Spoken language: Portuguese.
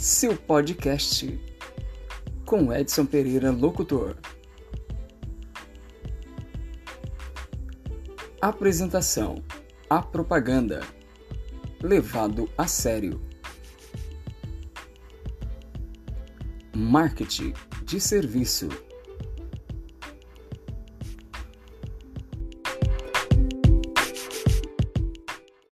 seu podcast com Edson Pereira, locutor. Apresentação: A propaganda levado a sério. Marketing de serviço